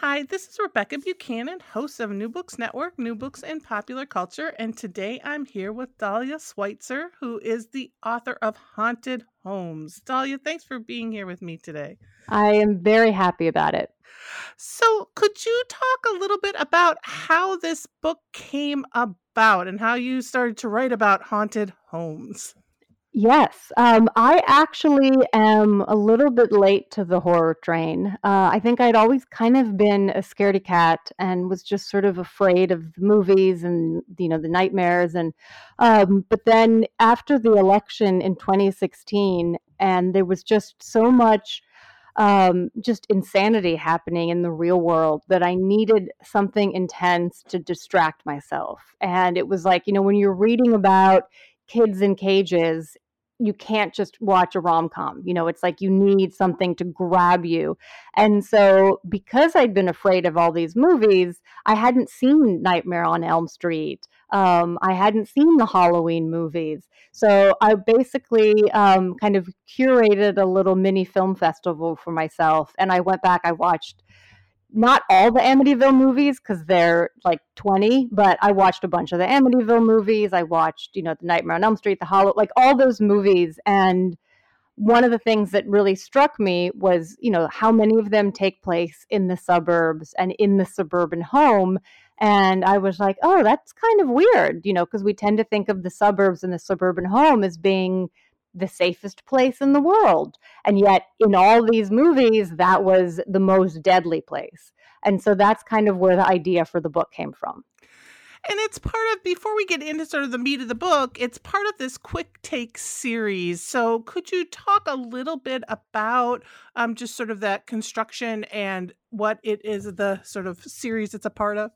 Hi, this is Rebecca Buchanan, host of New Books Network, New Books in Popular Culture, and today I'm here with Dahlia Schweitzer, who is the author of Haunted Homes. Dahlia, thanks for being here with me today. I am very happy about it. So, could you talk a little bit about how this book came about and how you started to write about haunted homes? Yes, um, I actually am a little bit late to the horror train. Uh, I think I'd always kind of been a scaredy cat and was just sort of afraid of the movies and you know the nightmares. And um, but then after the election in 2016, and there was just so much um, just insanity happening in the real world that I needed something intense to distract myself. And it was like you know when you're reading about kids in cages you can't just watch a rom-com you know it's like you need something to grab you. And so because i'd been afraid of all these movies i hadn't seen nightmare on elm street um, i hadn't seen the halloween movies. So i basically um, kind of curated a little mini film festival for myself and i went back i watched not all the Amityville movies because they're like 20, but I watched a bunch of the Amityville movies. I watched, you know, The Nightmare on Elm Street, The Hollow, like all those movies. And one of the things that really struck me was, you know, how many of them take place in the suburbs and in the suburban home. And I was like, oh, that's kind of weird, you know, because we tend to think of the suburbs and the suburban home as being the safest place in the world. And yet, in all these movies, that was the most deadly place. And so that's kind of where the idea for the book came from. And it's part of, before we get into sort of the meat of the book, it's part of this quick take series. So could you talk a little bit about um, just sort of that construction and what it is, the sort of series it's a part of?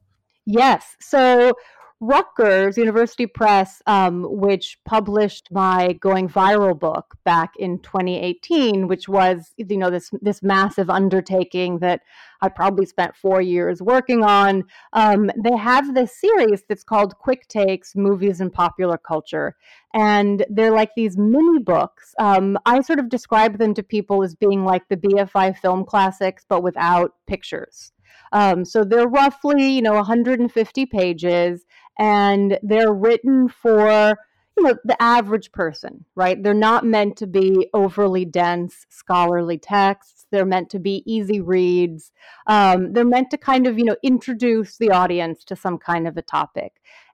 Yes. So Rutgers University Press, um, which published my going viral book back in 2018, which was you know this this massive undertaking that I probably spent four years working on. Um, they have this series that's called Quick Takes: Movies and Popular Culture, and they're like these mini books. Um, I sort of describe them to people as being like the BFI film classics, but without pictures. Um, so they're roughly, you know, 150 pages, and they're written for you know the average person right? They're not meant to be overly dense scholarly texts. They're meant to be easy reads. Um, they're meant to kind of you know introduce the audience to some kind of a topic.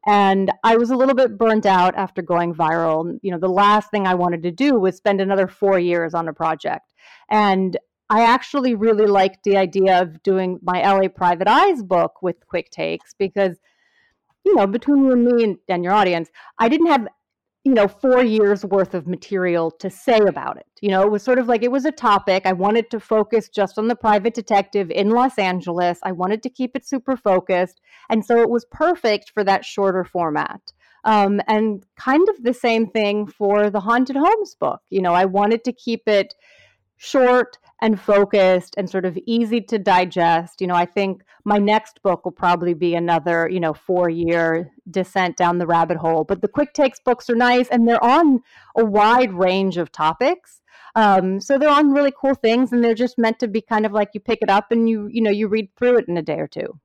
And i was a little bit burnt out after going viral. You know the last thing i wanted to do was spend another four years on a project. And I actually really liked the idea of doing my LA Private Eyes book with quick takes because you know, between you and me and, and your audience, I didn't have, you know, four years worth of material to say about it. You know, it was sort of like it was a topic. I wanted to focus just on the private detective in Los Angeles. I wanted to keep it super focused. And so it was perfect for that shorter format. Um, and kind of the same thing for the Haunted Homes book. You know, I wanted to keep it short and focused and sort of easy to digest. You know, I think my next book will probably be another, you know, four year descent down the rabbit hole. But the quick takes books are nice and they're on a wide range of topics. Um, so they're on really cool things and they're just meant to be kind of like you pick it up and you, you know, you read through it in a day or two.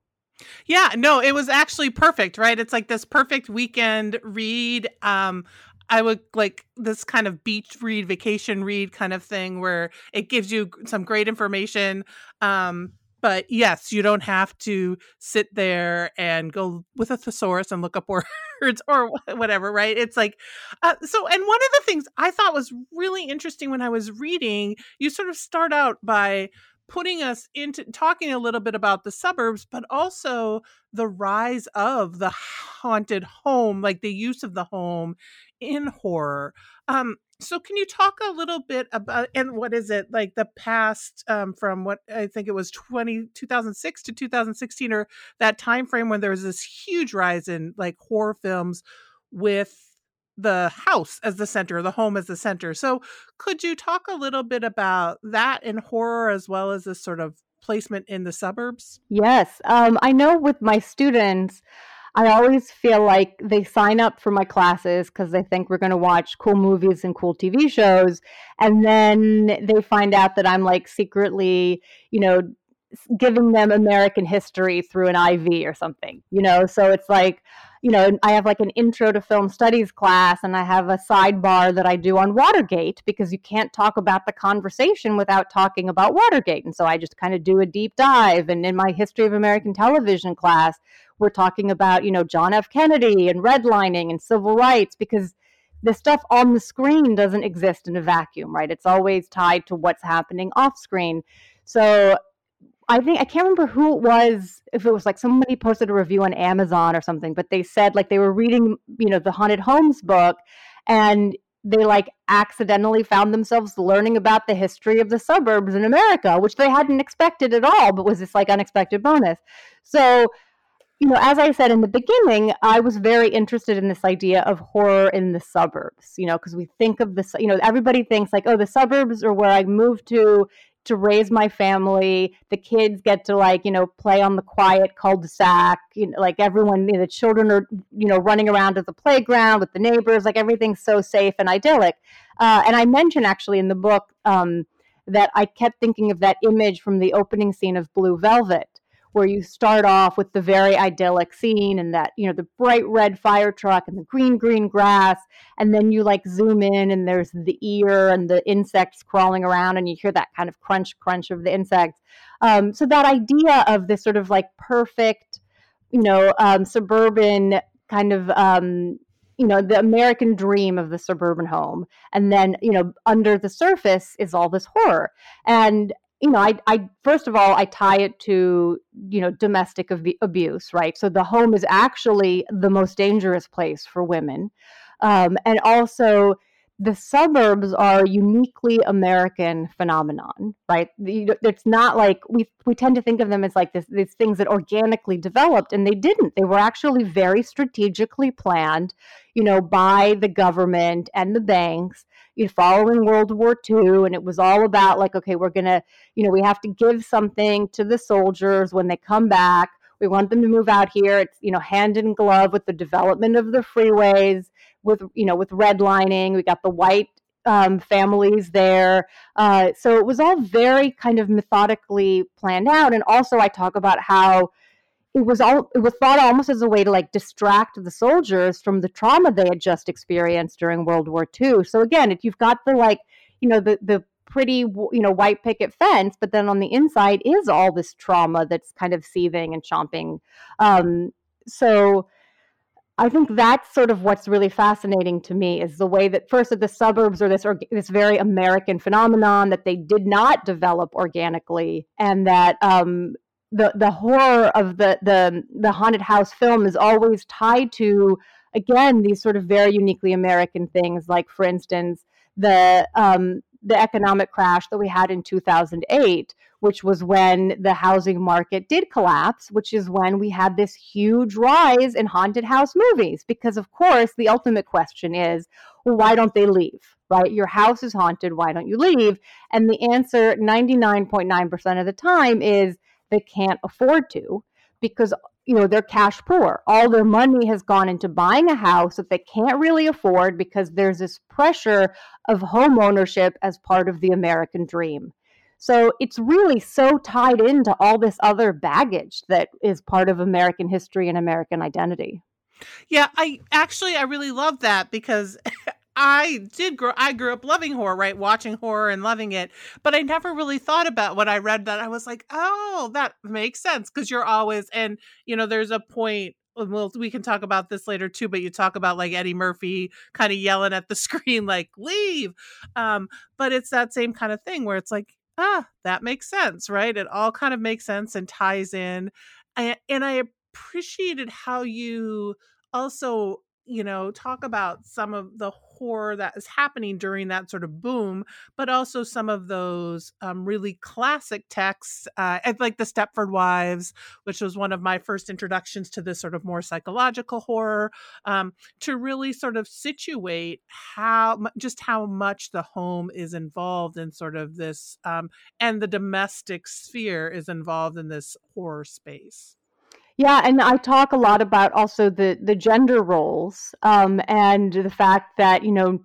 Yeah, no, it was actually perfect, right? It's like this perfect weekend read. Um, I would like this kind of beach read, vacation read kind of thing where it gives you some great information. Um, but yes, you don't have to sit there and go with a thesaurus and look up words or whatever, right? It's like, uh, so, and one of the things I thought was really interesting when I was reading, you sort of start out by putting us into talking a little bit about the suburbs, but also the rise of the haunted home, like the use of the home in horror. Um, So, can you talk a little bit about and what is it like the past um, from what I think it was 20, 2006 to 2016 or that time frame when there was this huge rise in like horror films with the house as the center, the home as the center. So, could you talk a little bit about that in horror as well as this sort of placement in the suburbs? Yes. Um, I know with my students, I always feel like they sign up for my classes because they think we're going to watch cool movies and cool TV shows. And then they find out that I'm like secretly, you know, giving them American history through an IV or something, you know? So it's like, you know, I have like an intro to film studies class and I have a sidebar that I do on Watergate because you can't talk about the conversation without talking about Watergate. And so I just kind of do a deep dive. And in my history of American television class, we're talking about, you know, John F. Kennedy and redlining and civil rights because the stuff on the screen doesn't exist in a vacuum, right? It's always tied to what's happening off screen. So I think I can't remember who it was, if it was like somebody posted a review on Amazon or something, but they said like they were reading, you know, the Haunted Homes book and they like accidentally found themselves learning about the history of the suburbs in America, which they hadn't expected at all, but was this like unexpected bonus. So you know, as I said in the beginning, I was very interested in this idea of horror in the suburbs, you know, because we think of this, you know, everybody thinks like, oh, the suburbs are where I moved to to raise my family. The kids get to like, you know, play on the quiet cul-de-sac, you know, like everyone, you know, the children are, you know, running around at the playground with the neighbors, like everything's so safe and idyllic. Uh, and I mentioned actually in the book um, that I kept thinking of that image from the opening scene of Blue Velvet where you start off with the very idyllic scene and that you know the bright red fire truck and the green green grass and then you like zoom in and there's the ear and the insects crawling around and you hear that kind of crunch crunch of the insects. Um, so that idea of this sort of like perfect you know um, suburban kind of um, you know the american dream of the suburban home and then you know under the surface is all this horror. And you know, I, I first of all, I tie it to you know domestic ab- abuse, right? So the home is actually the most dangerous place for women, um, and also the suburbs are uniquely American phenomenon, right? It's not like we we tend to think of them as like this, these things that organically developed, and they didn't. They were actually very strategically planned, you know, by the government and the banks, you know, following World War II, and it was all about like, okay, we're gonna, you know, we have to give something to the soldiers when they come back. We want them to move out here. It's you know hand in glove with the development of the freeways with you know with redlining. We got the white um, families there. Uh, so it was all very kind of methodically planned out. And also, I talk about how it was all it was thought almost as a way to like distract the soldiers from the trauma they had just experienced during World War II. So again, if you've got the like you know the the pretty you know white picket fence, but then on the inside is all this trauma that's kind of seething and chomping. Um, so I think that's sort of what's really fascinating to me is the way that first that the suburbs are this or, this very American phenomenon that they did not develop organically, and that um, the the horror of the the the haunted house film is always tied to again these sort of very uniquely American things, like for instance the um, the economic crash that we had in 2008, which was when the housing market did collapse, which is when we had this huge rise in haunted house movies. Because, of course, the ultimate question is well, why don't they leave? Right? Your house is haunted. Why don't you leave? And the answer 99.9% of the time is they can't afford to because you know they're cash poor. All their money has gone into buying a house that they can't really afford because there's this pressure of home ownership as part of the american dream. So it's really so tied into all this other baggage that is part of american history and american identity. Yeah i actually i really love that because I did grow I grew up loving horror, right? Watching horror and loving it. But I never really thought about when I read that. I was like, "Oh, that makes sense because you're always and you know, there's a point well, we can talk about this later too, but you talk about like Eddie Murphy kind of yelling at the screen like leave. Um, but it's that same kind of thing where it's like, ah, that makes sense, right? It all kind of makes sense and ties in. and I appreciated how you also, you know, talk about some of the horror that is happening during that sort of boom, but also some of those um, really classic texts, uh, like the Stepford Wives, which was one of my first introductions to this sort of more psychological horror, um, to really sort of situate how just how much the home is involved in sort of this, um, and the domestic sphere is involved in this horror space. Yeah, and I talk a lot about also the the gender roles um, and the fact that you know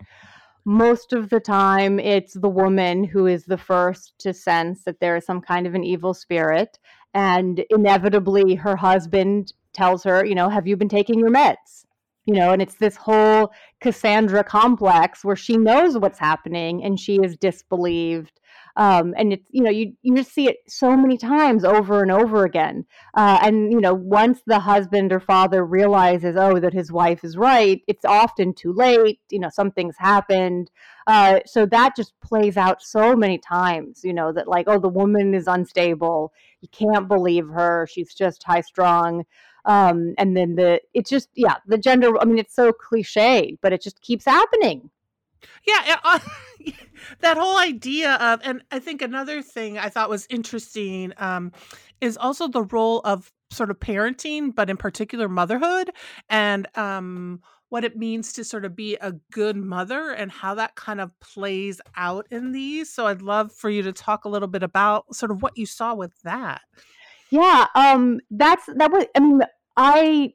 most of the time it's the woman who is the first to sense that there is some kind of an evil spirit, and inevitably her husband tells her, you know, have you been taking your meds? You know, and it's this whole Cassandra complex where she knows what's happening and she is disbelieved um, and it's you know you you just see it so many times over and over again. Uh, and you know once the husband or father realizes oh that his wife is right it's often too late you know something's happened. Uh, so that just plays out so many times you know that like oh the woman is unstable. You can't believe her. She's just high strung. Um, and then the it's just yeah the gender i mean it's so cliche but it just keeps happening yeah, uh, that whole idea of, and I think another thing I thought was interesting um, is also the role of sort of parenting, but in particular motherhood, and um, what it means to sort of be a good mother and how that kind of plays out in these. So I'd love for you to talk a little bit about sort of what you saw with that. Yeah, um, that's that was. I mean, I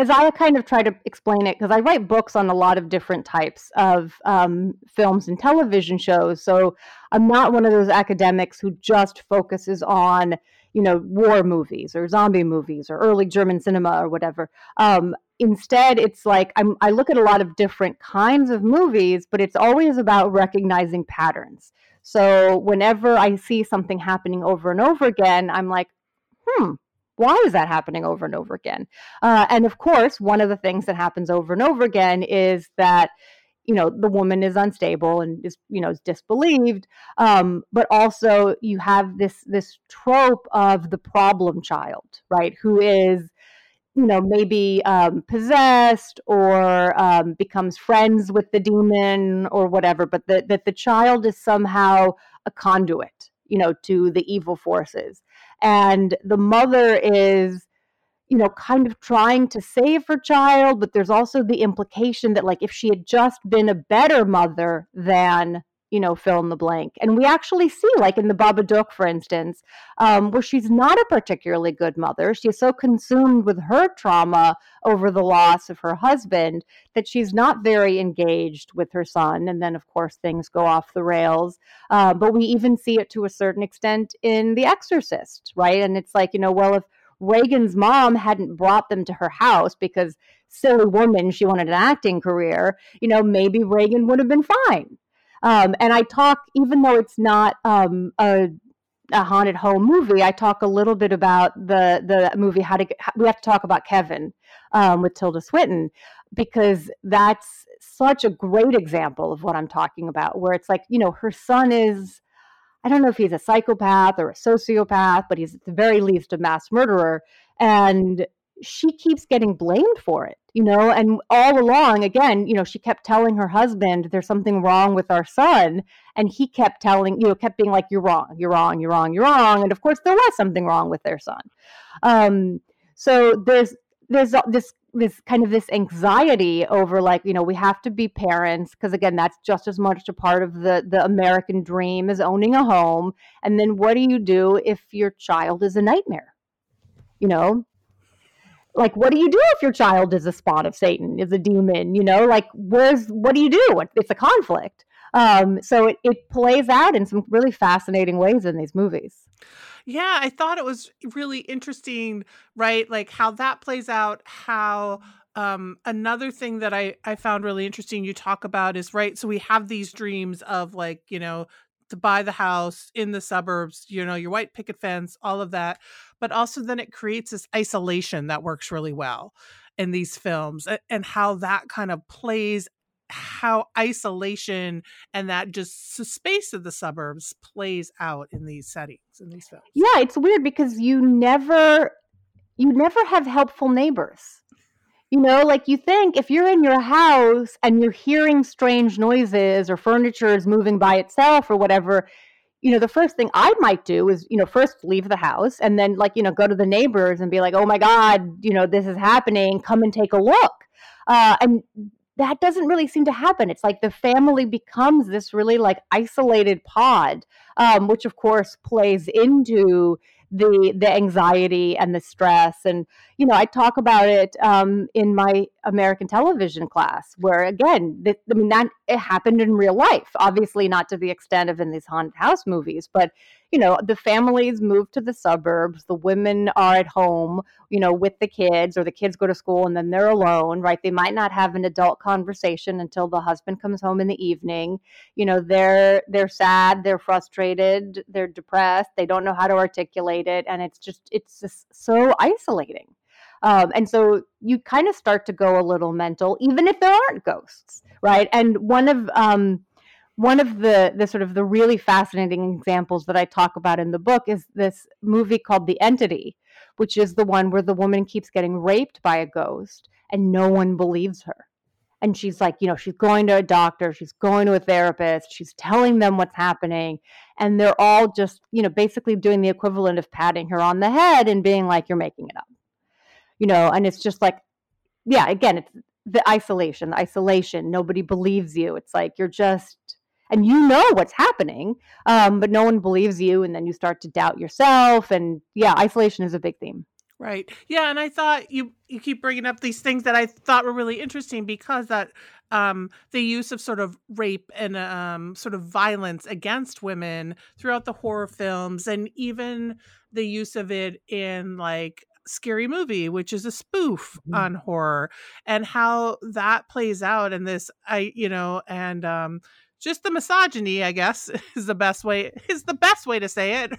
as I kind of try to explain it, because I write books on a lot of different types of um, films and television shows. So I'm not one of those academics who just focuses on, you know, war movies or zombie movies or early German cinema or whatever. Um, instead, it's like I'm, I look at a lot of different kinds of movies, but it's always about recognizing patterns. So whenever I see something happening over and over again, I'm like, hmm, why is that happening over and over again? Uh, and of course, one of the things that happens over and over again is that you know the woman is unstable and is you know is disbelieved. Um, but also you have this this trope of the problem child right? Who is you know maybe um, possessed or um, becomes friends with the demon or whatever but that that the child is somehow a conduit you know to the evil forces and the mother is you know kind of trying to save her child but there's also the implication that like if she had just been a better mother than you know, fill in the blank. And we actually see, like in the Babadook, for instance, um, where she's not a particularly good mother. She's so consumed with her trauma over the loss of her husband that she's not very engaged with her son. And then, of course, things go off the rails. Uh, but we even see it to a certain extent in The Exorcist, right? And it's like, you know, well, if Regan's mom hadn't brought them to her house because silly woman, she wanted an acting career, you know, maybe Regan would have been fine um, and I talk, even though it's not um, a, a haunted home movie, I talk a little bit about the the movie. How to get, we have to talk about Kevin um, with Tilda Swinton because that's such a great example of what I'm talking about. Where it's like you know her son is. I don't know if he's a psychopath or a sociopath, but he's at the very least a mass murderer. And she keeps getting blamed for it, you know, and all along, again, you know, she kept telling her husband, there's something wrong with our son. And he kept telling, you know, kept being like, you're wrong, you're wrong, you're wrong, you're wrong. And of course, there was something wrong with their son. Um, so there's, there's this, this kind of this anxiety over like, you know, we have to be parents because again, that's just as much a part of the, the American dream as owning a home. And then what do you do if your child is a nightmare? You know, like what do you do if your child is a spawn of satan is a demon you know? Like where's what do you do? It's a conflict. Um, so it, it plays out in some really fascinating ways in these movies. Yeah i thought it was really interesting right? Like how that plays out how um, another thing that I, I found really interesting you talk about is right so we have these dreams of like you know to buy the house in the suburbs, you know, your white picket fence, all of that. But also then it creates this isolation that works really well in these films and how that kind of plays how isolation and that just space of the suburbs plays out in these settings in these films. Yeah, it's weird because you never you never have helpful neighbors You know, like you think if you're in your house and you're hearing strange noises or furniture is moving by itself or whatever, you know, the first thing I might do is, you know, first leave the house and then, like, you know, go to the neighbors and be like, oh my God, you know, this is happening. Come and take a look. Uh, and that doesn't really seem to happen. It's like the family becomes this really like isolated pod, um, which of course plays into the the anxiety and the stress and you know i talk about it um, in my american television class where again i mean that it happened in real life obviously not to the extent of in these haunted house movies but you know, the families move to the suburbs, the women are at home, you know, with the kids, or the kids go to school and then they're alone, right? They might not have an adult conversation until the husband comes home in the evening. You know, they're they're sad, they're frustrated, they're depressed, they don't know how to articulate it, and it's just it's just so isolating. Um, and so you kind of start to go a little mental, even if there aren't ghosts, right? And one of um, one of the the sort of the really fascinating examples that I talk about in the book is this movie called The Entity, which is the one where the woman keeps getting raped by a ghost and no one believes her. And she's like, you know, she's going to a doctor, she's going to a therapist, she's telling them what's happening, and they're all just, you know, basically doing the equivalent of patting her on the head and being like, you're making it up. You know, and it's just like, yeah, again, it's the isolation, the isolation. Nobody believes you. It's like you're just and you know what's happening, um, but no one believes you, and then you start to doubt yourself. And yeah, isolation is a big theme. Right. Yeah, and I thought you you keep bringing up these things that I thought were really interesting because that um, the use of sort of rape and um, sort of violence against women throughout the horror films, and even the use of it in like scary movie which is a spoof mm-hmm. on horror and how that plays out in this i you know and um just the misogyny, I guess, is the best way is the best way to say it.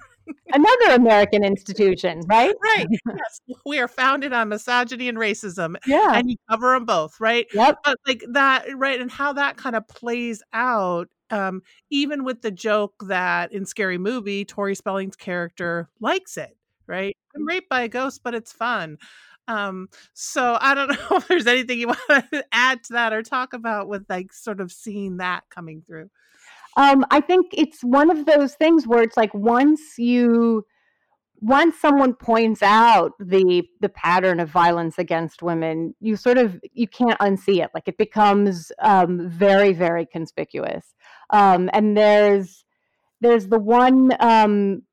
Another American institution, right? Right. Yes. We are founded on misogyny and racism. Yeah. And you cover them both, right? Yep. But like that, right, and how that kind of plays out, um, even with the joke that in Scary Movie, Tori Spelling's character likes it, right? I'm raped by a ghost, but it's fun. Um, so I don't know if there's anything you want to add to that or talk about with like sort of seeing that coming through. Um, I think it's one of those things where it's like once you once someone points out the the pattern of violence against women, you sort of you can't unsee it. Like it becomes um, very very conspicuous. Um, and there's there's the one um,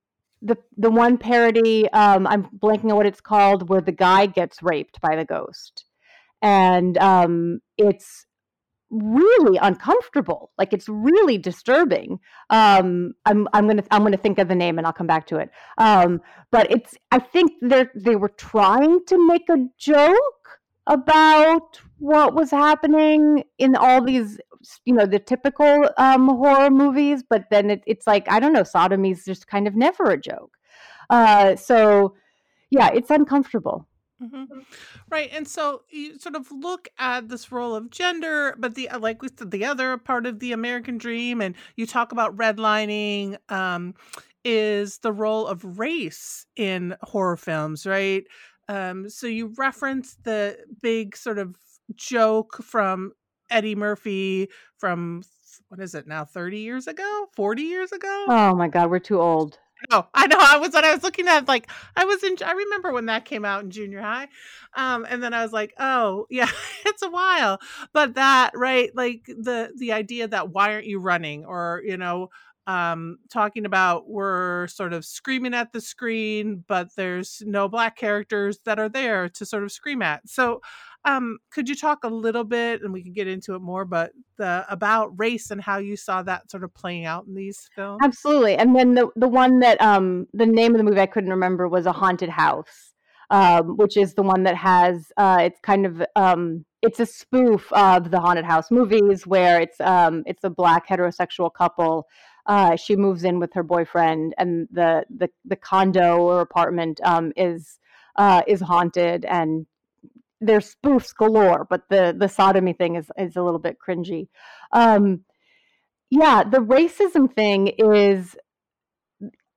the the one parody um, I'm blanking on what it's called where the guy gets raped by the ghost, and um, it's really uncomfortable. Like it's really disturbing. Um, I'm I'm gonna I'm gonna think of the name and I'll come back to it. Um, but it's I think they they were trying to make a joke about what was happening in all these you know the typical um, horror movies but then it, it's like i don't know sodomy is just kind of never a joke uh, so yeah it's uncomfortable mm-hmm. Right, and so you sort of look at this role of gender, but the like we said, the other part of the American dream, and you talk about redlining, um, is the role of race in horror films, right? Um, so you reference the big sort of joke from Eddie Murphy from what is it now 30 years ago 40 years ago oh my god we're too old Oh, I know. I was when I was looking at like I was in. I remember when that came out in junior high, um, and then I was like, oh yeah, it's a while. But that right, like the the idea that why aren't you running, or you know, um, talking about we're sort of screaming at the screen, but there's no black characters that are there to sort of scream at. So, um, could you talk a little bit, and we can get into it more, but the about race and how you saw that sort of playing out in these films? Absolutely. And then the the one that um, the name of the movie I couldn't remember was a haunted house, um, which is the one that has uh, it's kind of um, it's a spoof of the haunted house movies where it's um, it's a black heterosexual couple uh, she moves in with her boyfriend, and the the, the condo or apartment um, is uh, is haunted, and there's spoofs galore. But the the sodomy thing is is a little bit cringy. Um, yeah, the racism thing is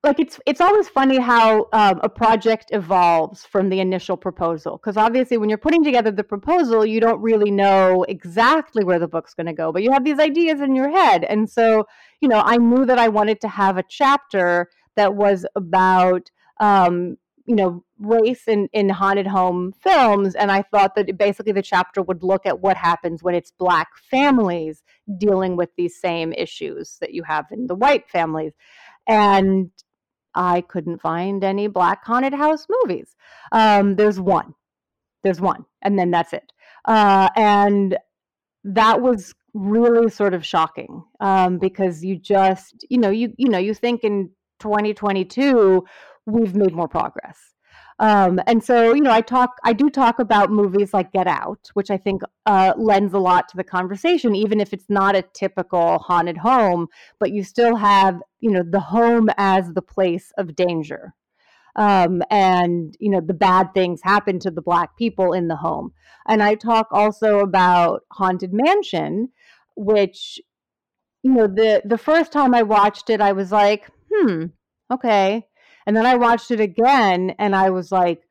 like it's it's always funny how um, a project evolves from the initial proposal because obviously when you're putting together the proposal you don't really know exactly where the book's going to go but you have these ideas in your head. And so you know i knew that i wanted to have a chapter that was about um, you know race in in haunted home films and i thought that basically the chapter would look at what happens when it's black families dealing with these same issues that you have in the white families. And i couldn't find any black haunted house movies. Um, there's one. There's one and then that's it. Uh, and that was really sort of shocking um, because you just you know you you know you think in 2022 we've made more progress. Um, and so, you know, I talk, I do talk about movies like Get Out, which I think uh, lends a lot to the conversation, even if it's not a typical haunted home, but you still have, you know, the home as the place of danger. Um, and, you know, the bad things happen to the Black people in the home. And I talk also about Haunted Mansion, which, you know, the, the first time I watched it, I was like, hmm, okay and then I watched it again and I was like,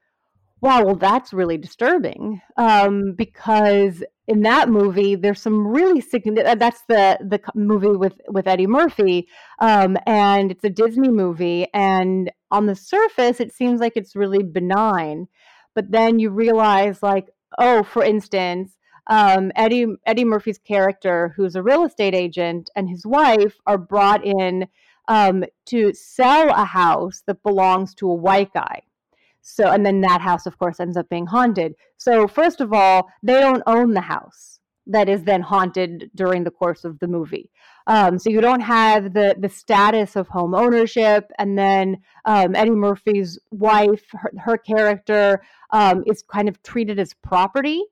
wow, well, that's really disturbing. Um, because in that movie, there's some really significant, that's the, the movie with, with Eddie Murphy. Um, and it's a Disney movie. And on the surface, it seems like it's really benign. But then you realize, like, oh, for instance, um, Eddie Eddie Murphy's character, who's a real estate agent, and his wife are brought in um, to sell a house that belongs to a white guy. So, and then that house, of course, ends up being haunted. So, first of all, they don't own the house that is then haunted during the course of the movie. Um, so you don't have the the status of home ownership, and then um, Eddie Murphy's wife, her, her character, um, is kind of treated as property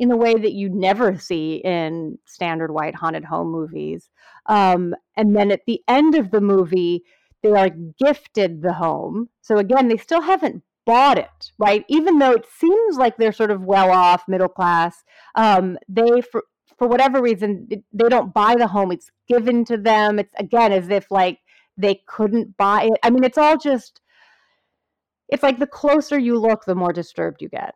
in a way that you never see in standard white haunted home movies. Um, and then at the end of the movie, they are gifted the home. So again, they still haven't bought it, right? Even though it seems like they're sort of well off, middle class, um, they for for whatever reason they don't buy the home. It's given to them. It's again as if like they couldn't buy it. I mean, it's all just. It's like the closer you look, the more disturbed you get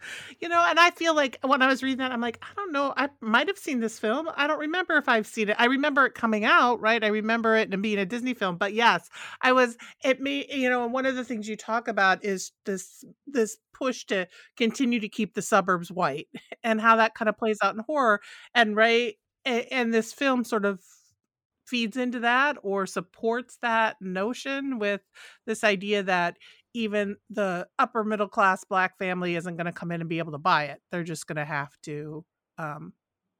you know, and I feel like when I was reading that, I'm like, I don't know, I might have seen this film. I don't remember if I've seen it. I remember it coming out, right? I remember it and being a Disney film, but yes, I was. It me, you know, one of the things you talk about is this this push to continue to keep the suburbs white and how that kind of plays out in horror, and right, and this film sort of feeds into that or supports that notion with this idea that even the upper middle class black family isn't going to come in and be able to buy it. They're just going to have to um,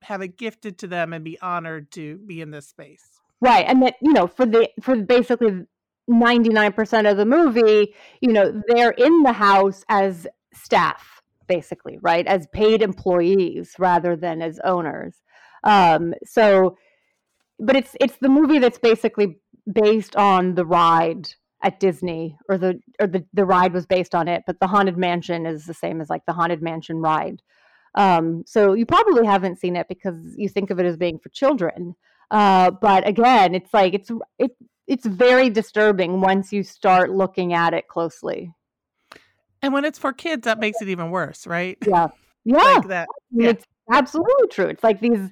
have it gifted to them and be honored to be in this space. Right, and that you know for the for basically ninety nine percent of the movie, you know they're in the house as staff, basically, right, as paid employees rather than as owners. Um, so, but it's it's the movie that's basically based on the ride at Disney or the or the the ride was based on it, but the Haunted Mansion is the same as like the Haunted Mansion ride. Um, so you probably haven't seen it because you think of it as being for children. Uh, but again, it's like it's it it's very disturbing once you start looking at it closely. And when it's for kids, that makes it even worse, right? Yeah, yeah, like that. Yeah. It's absolutely true. It's like these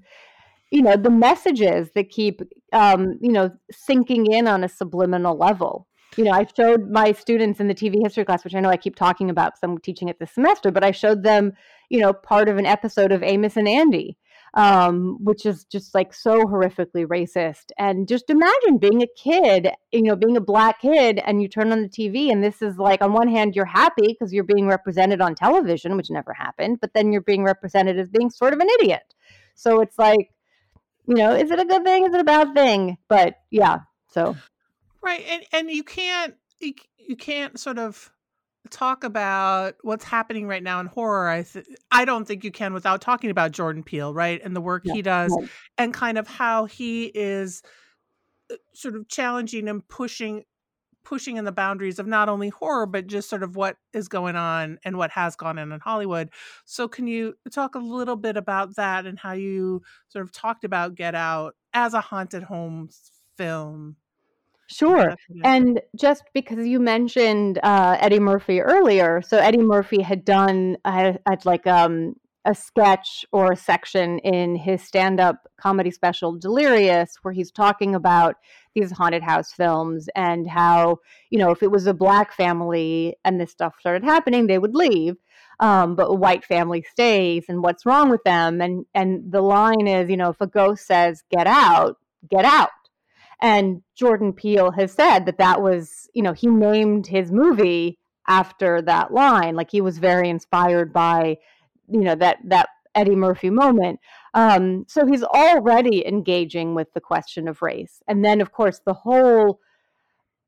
you know the messages that keep um, you know sinking in on a subliminal level you know, I showed my students in the TV history class, which I know I keep talking about because I'm teaching it this semester, but I showed them, you know, part of an episode of Amos and Andy, um, which is just like so horrifically racist. And just imagine being a kid, you know, being a black kid, and you turn on the TV, and this is like, on one hand, you're happy because you're being represented on television, which never happened, but then you're being represented as being sort of an idiot. So it's like, you know, is it a good thing? Is it a bad thing? But yeah, so Right. And and you can't you, you can't sort of talk about what's happening right now in horror. I th- I don't think you can without talking about Jordan Peele, right? And the work yeah, he does right. and kind of how he is uh, sort of challenging and pushing pushing in the boundaries of not only horror but just sort of what is going on and what has gone on in Hollywood. So can you talk a little bit about that and how you sort of talked about Get Out as a haunted home film Sure. And just because you mentioned uh, Eddie Murphy earlier, so Eddie Murphy had done had, had like um, a sketch or a section in his stand-up comedy special Delirious, where he's talking about these haunted house films and how you know if it was a black family and this stuff started happening, they would leave. Um, but a white family stays, and what's wrong with them? And and the line is, you know, if a ghost says "get out," get out and Jordan Peele has said that that was, you know, he named his movie after that line. Like he was very inspired by, you know, that that Eddie Murphy moment. Um, so he's already engaging with the question of race. And then, of course, the whole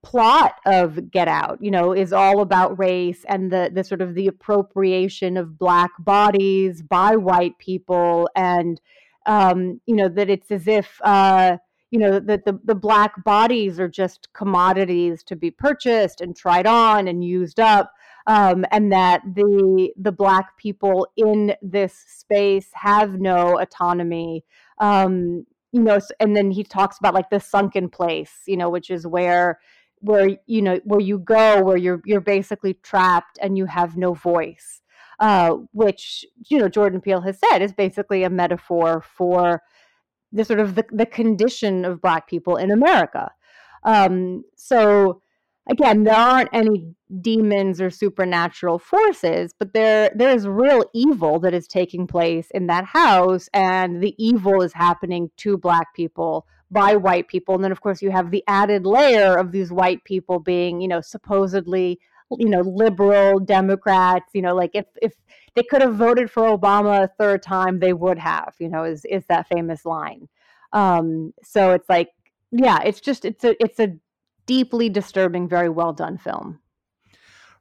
plot of Get Out, you know, is all about race and the the sort of the appropriation of black bodies by white people, and um, you know that it's as if. Uh, you know that the, the black bodies are just commodities to be purchased and tried on and used up um, and that the the black people in this space have no autonomy um, you know and then he talks about like the sunken place you know which is where where you know where you go where you're you're basically trapped and you have no voice uh, which you know Jordan Peele has said is basically a metaphor for the sort of the, the condition of black people in america. Um, so again there aren't any demons or supernatural forces but there there is real evil that is taking place in that house and the evil is happening to black people by white people. And then of course you have the added layer of these white people being you know supposedly you know liberal democrats you know like if if they could have voted for obama a third time they would have you know is is that famous line. Um so it's like yeah it's just it's a it's a deeply disturbing very well done film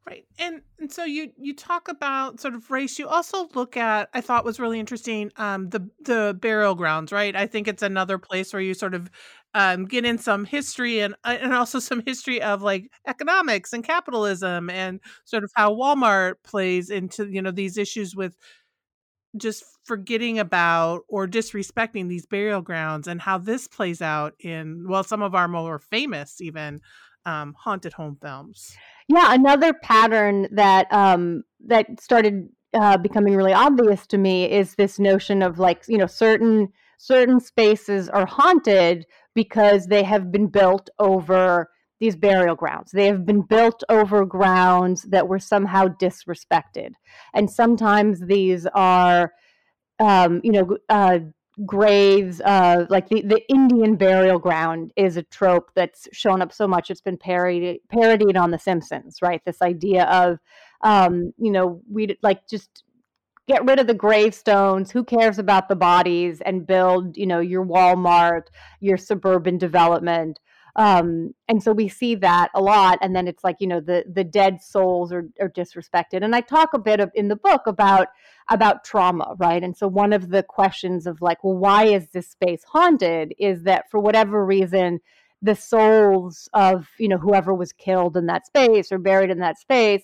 Right. And and so you you talk about sort of race. You also look at I thought was really interesting um the the burial grounds, right? I think it's another place where you sort of um get in some history and uh, and also some history of like economics and capitalism and sort of how Walmart plays into, you know, these issues with just forgetting about or disrespecting these burial grounds and how this plays out in well some of our more famous even um haunted home films. Yeah, another pattern that um, that started uh, becoming really obvious to me is this notion of like you know certain certain spaces are haunted because they have been built over these burial grounds. They have been built over grounds that were somehow disrespected, and sometimes these are, um, you know, uh, graves uh like the, the indian burial ground is a trope that's shown up so much. It's been parodied parodied on the simpsons right? This idea of um you know we like just get rid of the gravestones. Who cares about the bodies and build you know your walmart your suburban development? Um, and so we see that a lot and then it's like you know the the dead souls are, are disrespected. And i talk a bit of in the book about about trauma right? And so one of the questions of like well why is this space haunted is that for whatever reason the souls of you know whoever was killed in that space or buried in that space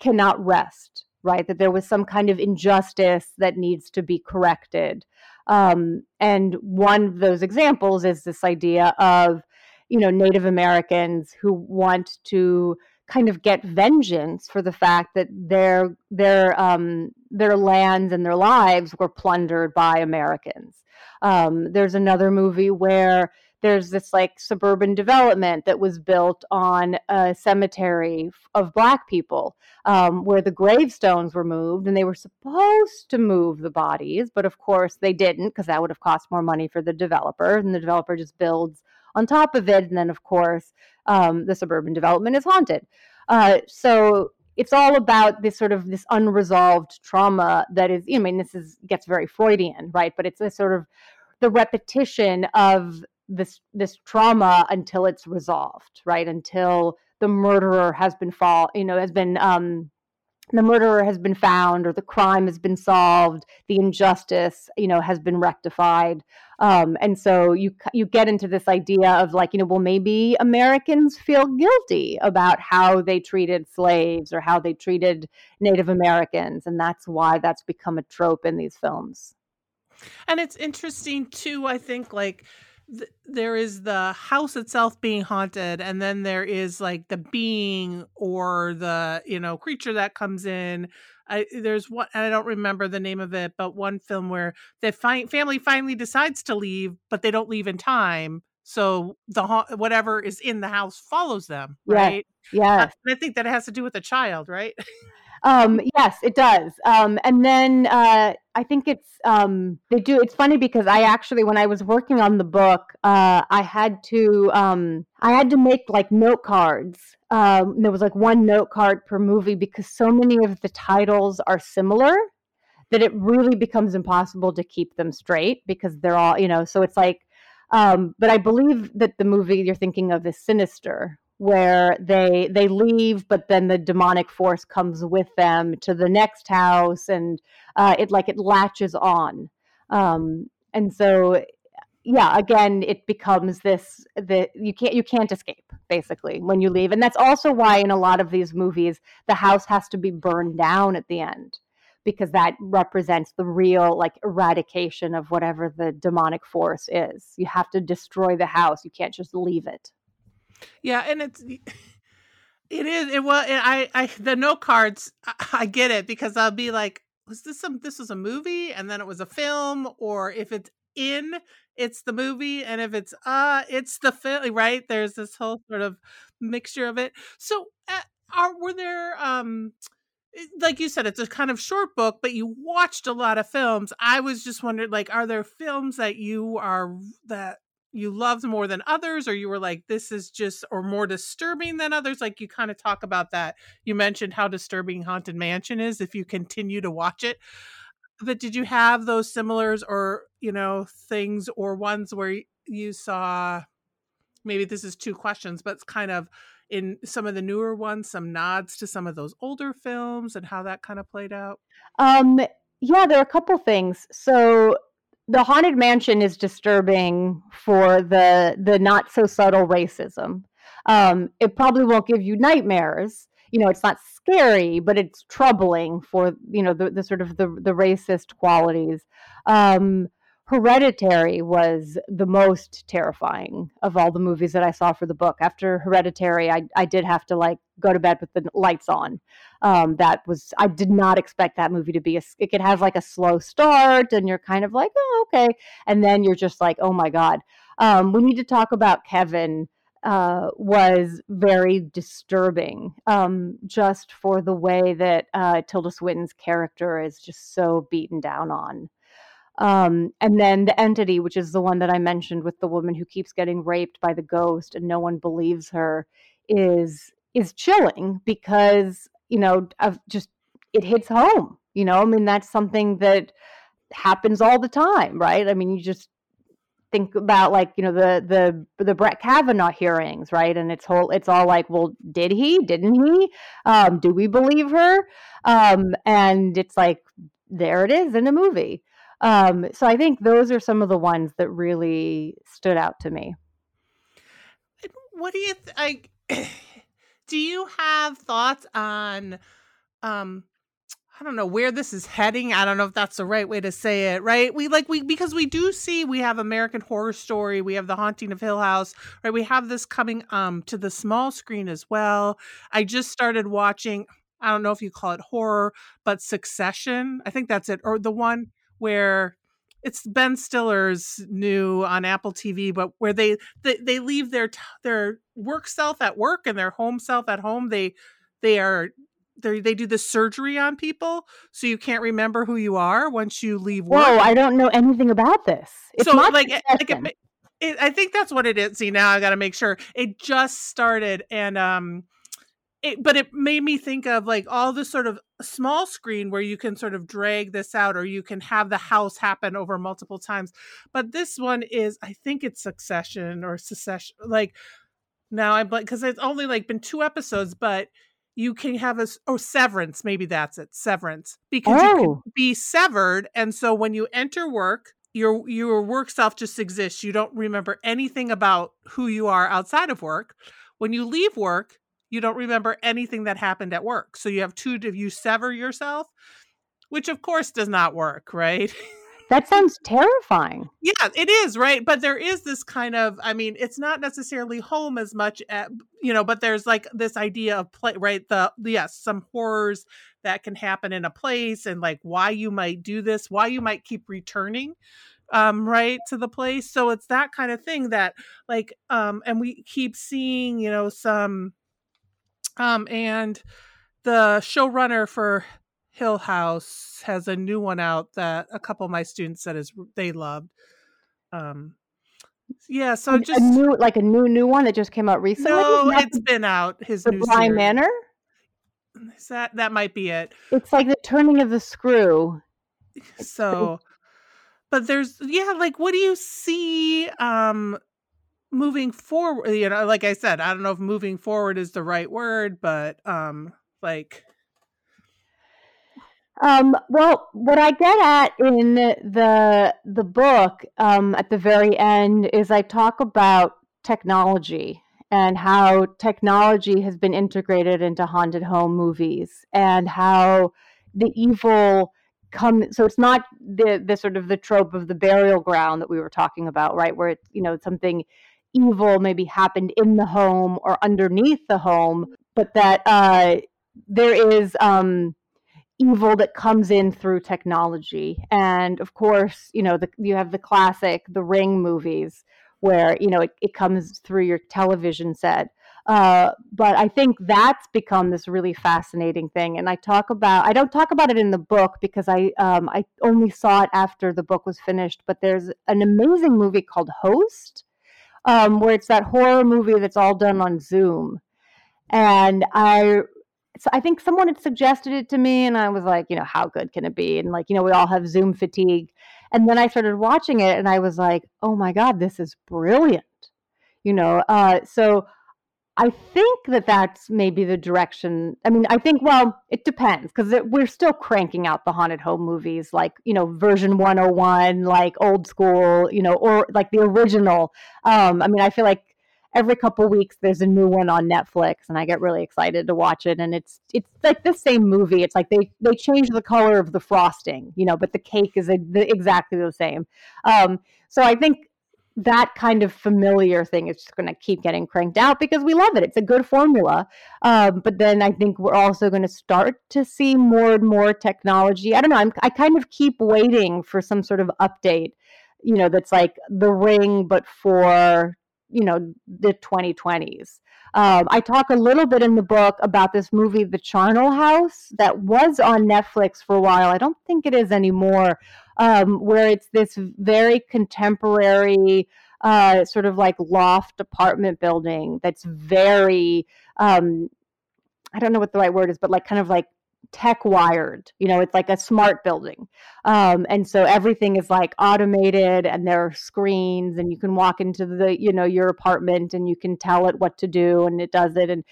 cannot rest right? That there was some kind of injustice that needs to be corrected. Um, and one of those examples is this idea of you know Native Americans who want to kind of get vengeance for the fact that their their um, their lands and their lives were plundered by Americans. Um, there's another movie where there's this like suburban development that was built on a cemetery of black people um, where the gravestones were moved and they were supposed to move the bodies but of course they didn't because that would have cost more money for the developer and the developer just builds on top of it. And then, of course, um, the suburban development is haunted. Uh, so it's all about this sort of this unresolved trauma that is, I mean, this is gets very Freudian, right? But it's a sort of the repetition of this this trauma until it's resolved, right? Until the murderer has been fall, you know, has been um, the murderer has been found or the crime has been solved the injustice you know has been rectified. Um, and so you you get into this idea of like you know well maybe americans feel guilty about how they treated slaves or how they treated native americans and that's why that's become a trope in these films. And it's interesting too i think like th- there is the house itself being haunted and then there is like the being or the you know creature that comes in. I, there's one i don't remember the name of it but one film where the fi- family finally decides to leave but they don't leave in time. So the ha- whatever is in the house follows them right? Yeah i think that has to do with a child right Um, yes, it does. Um, and then uh, I think it's um, they do. It's funny because I actually, when I was working on the book, uh, I had to um, I had to make like note cards. Um, there was like one note card per movie because so many of the titles are similar that it really becomes impossible to keep them straight because they're all you know. So it's like. Um, but I believe that the movie you're thinking of is Sinister, where they they leave but then the demonic force comes with them to the next house and uh, it like it latches on. Um, and so yeah again it becomes this that you can't you can't escape basically when you leave. And that's also why in a lot of these movies the house has to be burned down at the end because that represents the real like eradication of whatever the demonic force is. You have to destroy the house. You can't just leave it yeah, and it's it is it was I I the note cards I, I get it because I'll be like, was this some this was a movie and then it was a film, or if it's in it's the movie and if it's uh it's the film right? There's this whole sort of mixture of it. So uh, are were there um like you said it's a kind of short book but you watched a lot of films. I was just wondering like are there films that you are that you loved more than others or you were like this is just or more disturbing than others? Like you kind of talk about that. You mentioned how disturbing haunted mansion is if you continue to watch it. But did you have those similars or you know things or ones where you saw maybe this is two questions but it's kind of in some of the newer ones some nods to some of those older films and how that kind of played out? Um yeah there are a couple things. So the haunted mansion is disturbing for the the not so subtle racism. Um, it probably won't give you nightmares. You know, it's not scary, but it's troubling for you know the, the sort of the the racist qualities. Um, Hereditary was the most terrifying of all the movies that I saw for the book. After Hereditary, I, I did have to like go to bed with the lights on. Um, that was I did not expect that movie to be a. It could have like a slow start, and you're kind of like, oh, okay, and then you're just like, oh my god. Um, we need to talk about Kevin. Uh, was very disturbing, um, just for the way that uh, Tilda Swinton's character is just so beaten down on. Um, and then the entity, which is the one that I mentioned with the woman who keeps getting raped by the ghost and no one believes her, is is chilling because you know of just it hits home. You know, I mean that's something that happens all the time, right? I mean, you just think about like you know the the the Brett Kavanaugh hearings, right? And it's whole it's all like, well, did he? Didn't he? Um, do we believe her? Um, and it's like there it is in a movie. Um, so I think those are some of the ones that really stood out to me. What do you th- do you have thoughts on um I don't know where this is heading. I don't know if that's the right way to say it, right? We like we because we do see we have American Horror Story, we have The Haunting of Hill House, right? We have this coming um to the small screen as well. I just started watching I don't know if you call it horror, but Succession. I think that's it or the one where it's Ben Stiller's new on Apple TV, but where they they, they leave their their work self at work and their home self at home. They they are they they do the surgery on people, so you can't remember who you are once you leave work. Whoa, I don't know anything about this. It's so like, like it, it, I think that's what it is. See, now I got to make sure it just started, and um, it, but it made me think of like all the sort of small screen where you can sort of drag this out or you can have the house happen over multiple times but this one is i think it's succession or succession like now i'm like because it's only like been two episodes but you can have a or oh, severance maybe that's it severance because oh. you can oh. be severed and so when you enter work your your work self just exists you don't remember anything about who you are outside of work when you leave work you don't remember anything that happened at work. So you have two, you sever yourself, which of course does not work, right? That sounds terrifying. Yeah, it is, right? But there is this kind of, I mean, it's not necessarily home as much, at, you know, but there's like this idea of play, right? The, yes, some horrors that can happen in a place and like why you might do this, why you might keep returning um right to the place so it's that kind of thing that like um and we keep seeing you know some um and the showrunner for Hill House has a new one out that a couple of my students said is they loved. Um, yeah, so just a new like a new new one that just came out recently. No, it's been out. His the new Bly series. Manor. Is that that might be it. It's like the turning of the screw. So, but there's yeah, like what do you see? Um, moving forward, you know, like I said, I don't know if moving forward is the right word, but um, like Um, well, what I get at in the the book um, at the very end is I talk about technology and how technology has been integrated into haunted home movies and how the evil come so it's not the the sort of the trope of the burial ground that we were talking about right? Where it's you know something evil maybe happened in the home or underneath the home but that uh there is um evil that comes in through technology. And of course you know the, you have the classic the ring movies where you know it, it comes through your television set. Uh, but i think that's become this really fascinating thing. And i talk about i don't talk about it in the book because i um, i only saw it after the book was finished but there's an amazing movie called host um, where it's that horror movie that's all done on zoom and i so I think someone had suggested it to me, and I was like, you know, how good can it be? And like, you know, we all have Zoom fatigue. And then I started watching it, and I was like, oh my god, this is brilliant. You know, uh, so I think that that's maybe the direction. I mean, I think, well, it depends because we're still cranking out the haunted home movies, like, you know, version 101, like old school, you know, or like the original. Um, I mean, I feel like every couple weeks there's a new one on Netflix and I get really excited to watch it and it's it's like the same movie it's like they they change the color of the frosting you know but the cake is a, the, exactly the same um so I think that kind of familiar thing is just going to keep getting cranked out because we love it. It's a good formula um but then I think we're also going to start to see more and more technology. I don't know I'm, I kind of keep waiting for some sort of update you know that's like the ring but for you know the 2020s um, i talk a little bit in the book about this movie the charnel house that was on netflix for a while. I don't think it is anymore um, where it's this very contemporary uh, sort of like loft apartment building that's very um, i don't know what the right word is but like kind of like tech wired you know it's like a smart building. Um, and so everything is like automated and there are screens and you can walk into the you know your apartment and you can tell it what to do and it does it. And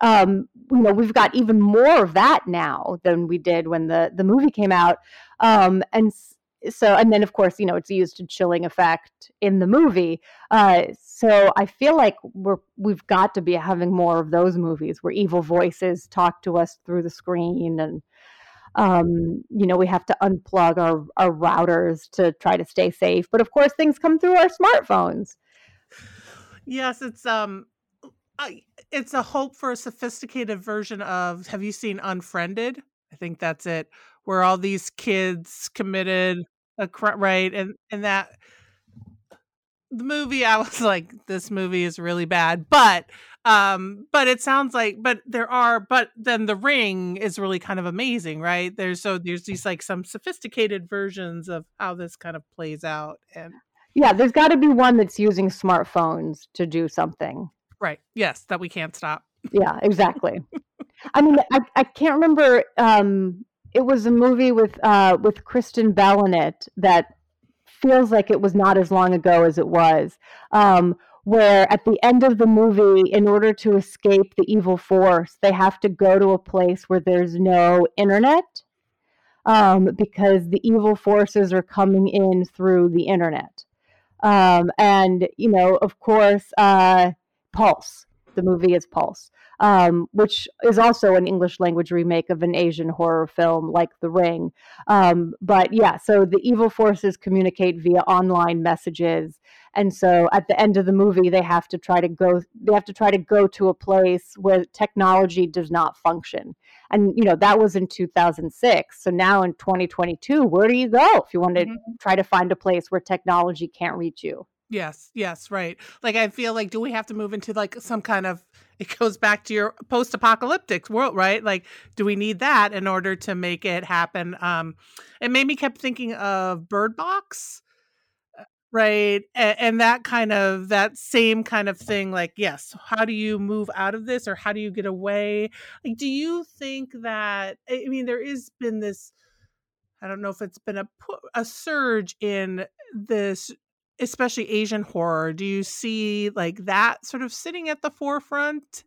um, you know we've got even more of that now than we did when the the movie came out. Um, and so and then of course you know it's used to chilling effect in the movie. Uh, so i feel like we're we've got to be having more of those movies where evil voices talk to us through the screen and um, you know we have to unplug our, our routers to try to stay safe. But of course things come through our smartphones. Yes it's um I, it's a hope for a sophisticated version of have you seen unfriended? I think that's it where all these kids committed a crime, right? And and that the movie, I was like, this movie is really bad, but um, but it sounds like, but there are, but then the ring is really kind of amazing, right? There's so there's these like some sophisticated versions of how this kind of plays out, and yeah, there's got to be one that's using smartphones to do something, right? Yes, that we can't stop. Yeah, exactly. I mean, I, I can't remember um, it was a movie with uh, with Kristen Bell in it that feels like it was not as long ago as it was. Um, where at the end of the movie, in order to escape the evil force, they have to go to a place where there's no internet um, because the evil forces are coming in through the internet. Um, and, you know, of course, uh, Pulse. The movie is Pulse. Um, which is also an English language remake of an Asian horror film like The Ring. Um, but yeah, so the evil forces communicate via online messages. And so at the end of the movie, they have to try to go. They have to try to go to a place where technology does not function. And you know that was in 2006. So now in 2022, where do you go if you want to mm-hmm. try to find a place where technology can't reach you? Yes, yes, right. Like I feel like do we have to move into like some kind of it goes back to your post-apocalyptic world, right? Like do we need that in order to make it happen? Um it made me kept thinking of Bird Box. Uh, right? And, and that kind of that same kind of thing like yes, how do you move out of this or how do you get away? Like do you think that I mean there is been this I don't know if it's been a a surge in this especially Asian horror, do you see like that sort of sitting at the forefront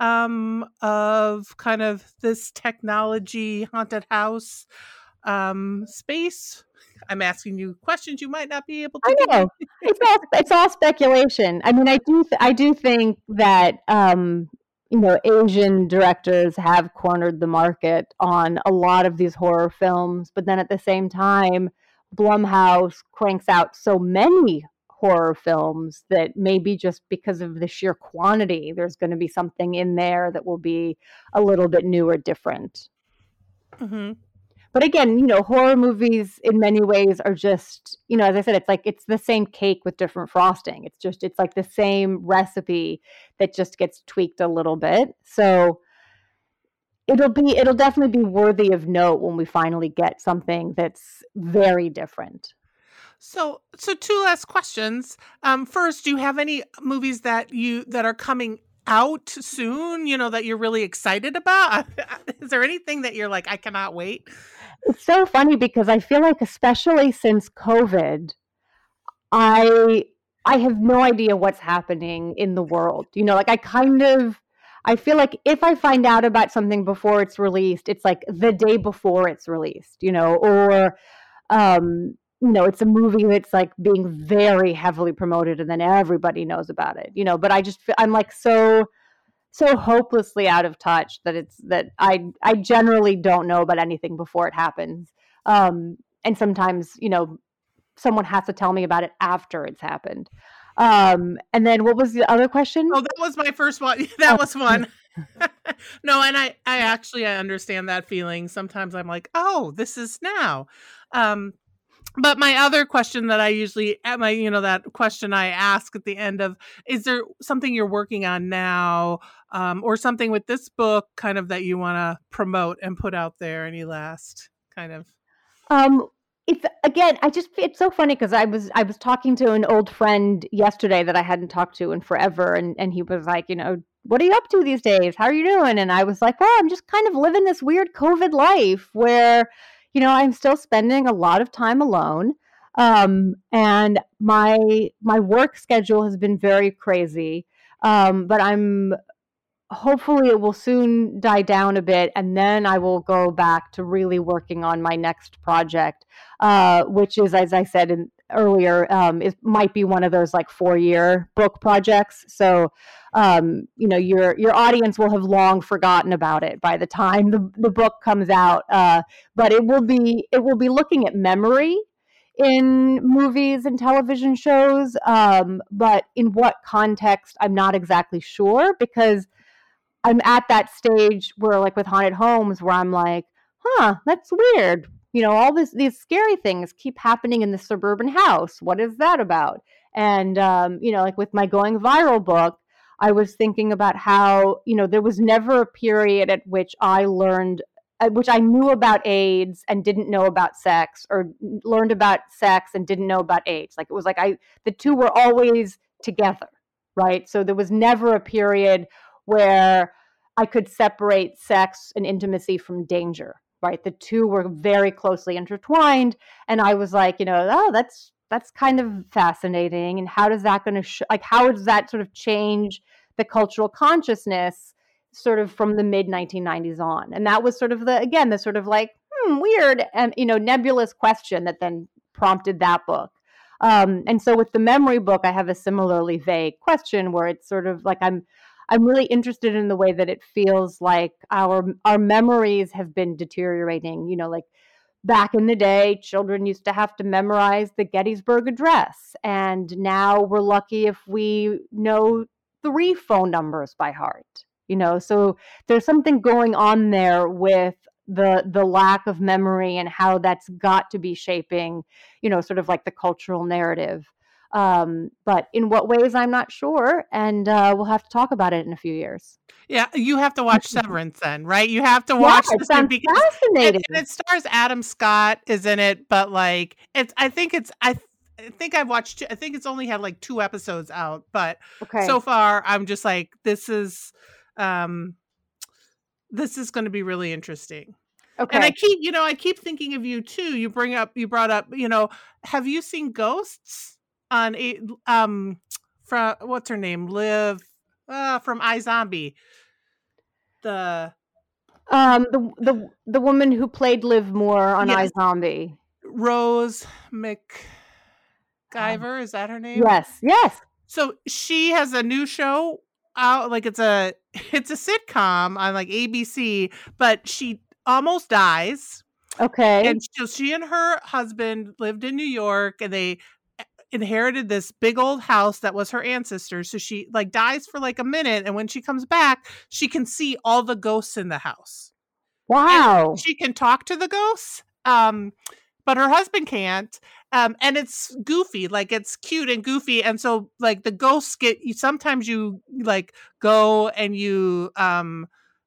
um, of kind of this technology haunted house um, space? I'm asking you questions you might not be able to. I know it's all it's all speculation. I mean, I do th- I do think that um, you know Asian directors have cornered the market on a lot of these horror films, but then at the same time Blumhouse cranks out so many horror films that maybe just because of the sheer quantity, there's going to be something in there that will be a little bit new or different. Mm-hmm. But again, you know, horror movies in many ways are just, you know, as I said, it's like it's the same cake with different frosting. It's just, it's like the same recipe that just gets tweaked a little bit. So, it'll be it'll definitely be worthy of note when we finally get something that's very different. So so two last questions. Um first do you have any movies that you that are coming out soon you know that you're really excited about? Is there anything that you're like i cannot wait it's so funny because i feel like especially since covid i i have no idea what's happening in the world. You know like i kind of I feel like if I find out about something before it's released, it's like the day before it's released, you know, or um, you know, it's a movie that's like being very heavily promoted and then everybody knows about it, you know, but I just I'm like so so hopelessly out of touch that it's that I I generally don't know about anything before it happens. Um and sometimes, you know, someone has to tell me about it after it's happened. Um, and then what was the other question? Oh, that was my first one. That oh. was one. no, and I, I actually I understand that feeling. Sometimes I'm like, oh, this is now. Um, but my other question that I usually at my, you know, that question I ask at the end of, is there something you're working on now, um, or something with this book, kind of that you want to promote and put out there? Any last kind of? Um, it's again i just it's so funny because i was i was talking to an old friend yesterday that i hadn't talked to in forever and and he was like you know what are you up to these days? How are you doing? And i was like well i'm just kind of living this weird covid life where you know i'm still spending a lot of time alone um, and my my work schedule has been very crazy um, but i'm hopefully it will soon die down a bit and then i will go back to really working on my next project uh, which is as i said in, earlier um, it might be one of those like four year book projects. So um, you know your your audience will have long forgotten about it by the time the, the book comes out uh, but it will be it will be looking at memory in movies and television shows um, but in what context i'm not exactly sure because I'm at that stage where, like with haunted homes, where I'm like, huh, that's weird. You know, all this these scary things keep happening in the suburban house. What is that about? And um, you know, like with my going viral book, I was thinking about how you know there was never a period at which I learned which I knew about AIDS and didn't know about sex, or learned about sex and didn't know about AIDS. Like it was like I, the two were always together, right? So there was never a period where I could separate sex and intimacy from danger, right? The two were very closely intertwined. And I was like, you know, oh, that's that's kind of fascinating. And how does that going to sh- like how does that sort of change the cultural consciousness sort of from the mid 1990s on? And that was sort of the again the sort of like hmm, weird and you know nebulous question that then prompted that book. Um, and so with the memory book, I have a similarly vague question where it's sort of like I'm I'm really interested in the way that it feels like our our memories have been deteriorating. You know, like back in the day, children used to have to memorize the Gettysburg Address, and now we're lucky if we know three phone numbers by heart. You know, so there's something going on there with the the lack of memory and how that's got to be shaping, you know, sort of like the cultural narrative. Um, but in what ways, I'm not sure. And uh, we'll have to talk about it in a few years. Yeah, you have to watch Severance then, right? You have to watch yeah, this sounds because fascinating. it, it stars Adam Scott is in it, but like it's I think it's I I think I've watched I think it's only had like two episodes out, but okay. so far I'm just like this is um this is going to be really interesting. okay. And I keep, you know, I keep thinking of you too. You bring up, you brought up, you know, have you seen Ghosts on a um from what's her name, Liv, uh, from iZombie, the um, the the the woman who played Liv Moore on Yes. iZombie. Rose McIver, is that her name? Yes, yes. So she has a new show out, like it's a it's a sitcom on like ABC, but she almost dies. Okay. and so she and her husband lived in New York and they inherited this big old house that was her ancestors so she like dies for like a minute and when she comes back she can see all the ghosts in the house wow. she can talk to the ghosts um but her husband can't um and it's goofy like it's cute and goofy and so like the ghosts get you sometimes you like go and you um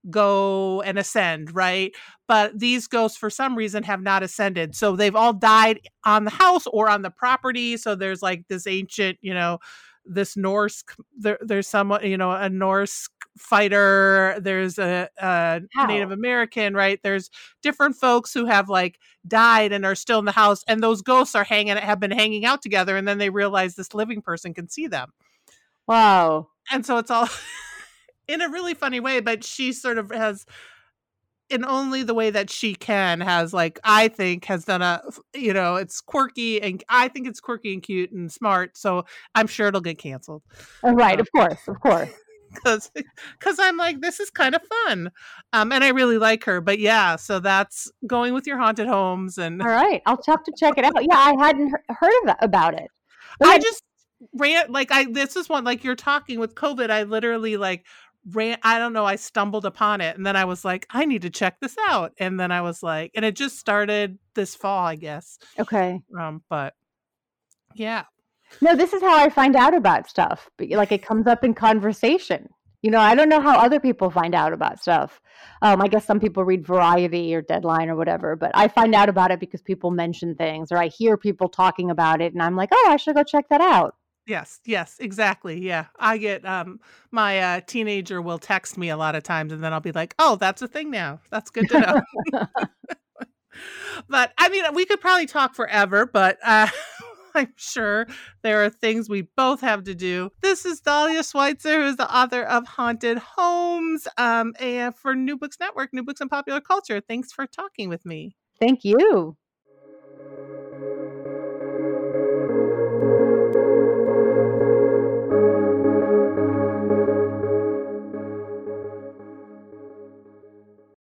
go and ascend right? But these ghosts for some reason have not ascended. So they've all died on the house or on the property. So there's like this ancient you know this norse there, there's someone you know a norse fighter. There's a, a How? native american right? There's different folks who have like died and are still in the house and those ghosts are hanging have been hanging out together and then they realize this living person can see them. Wow. and so it's all in a really funny way but she sort of has in only the way that she can has like i think has done a you know it's quirky and i think it's quirky and cute and smart so i'm sure it'll get canceled Oh, right. Uh, Of course. Of course. because because i'm like this is kind of fun um and i really like her but yeah so that's going with your haunted homes and All right. I'll have to check it out. Yeah, I hadn't heard about it. I just ran like I this is one like you're talking with COVID. I literally like ran I don't know, I stumbled upon it and then I was like, I need to check this out. And then I was like, and it just started this fall, I guess. Okay. Um, but yeah. No, this is how I find out about stuff. but, Like it comes up in conversation. You know, I don't know how other people find out about stuff. Um, I guess some people read Variety or Deadline or whatever, but I find out about it because people mention things or I hear people talking about it and I'm like, oh, I should go check that out. Yes, yes, exactly. Yeah. I get um my uh teenager will text me a lot of times and then I'll be like, "Oh, that's a thing now. That's good to know." but I mean, we could probably talk forever, but uh I'm sure there are things we both have to do. This is Dahlia Schweitzer, who's the author of Haunted Homes, um, and for New Books Network, New Books and Popular Culture. Thanks for talking with me. Thank you.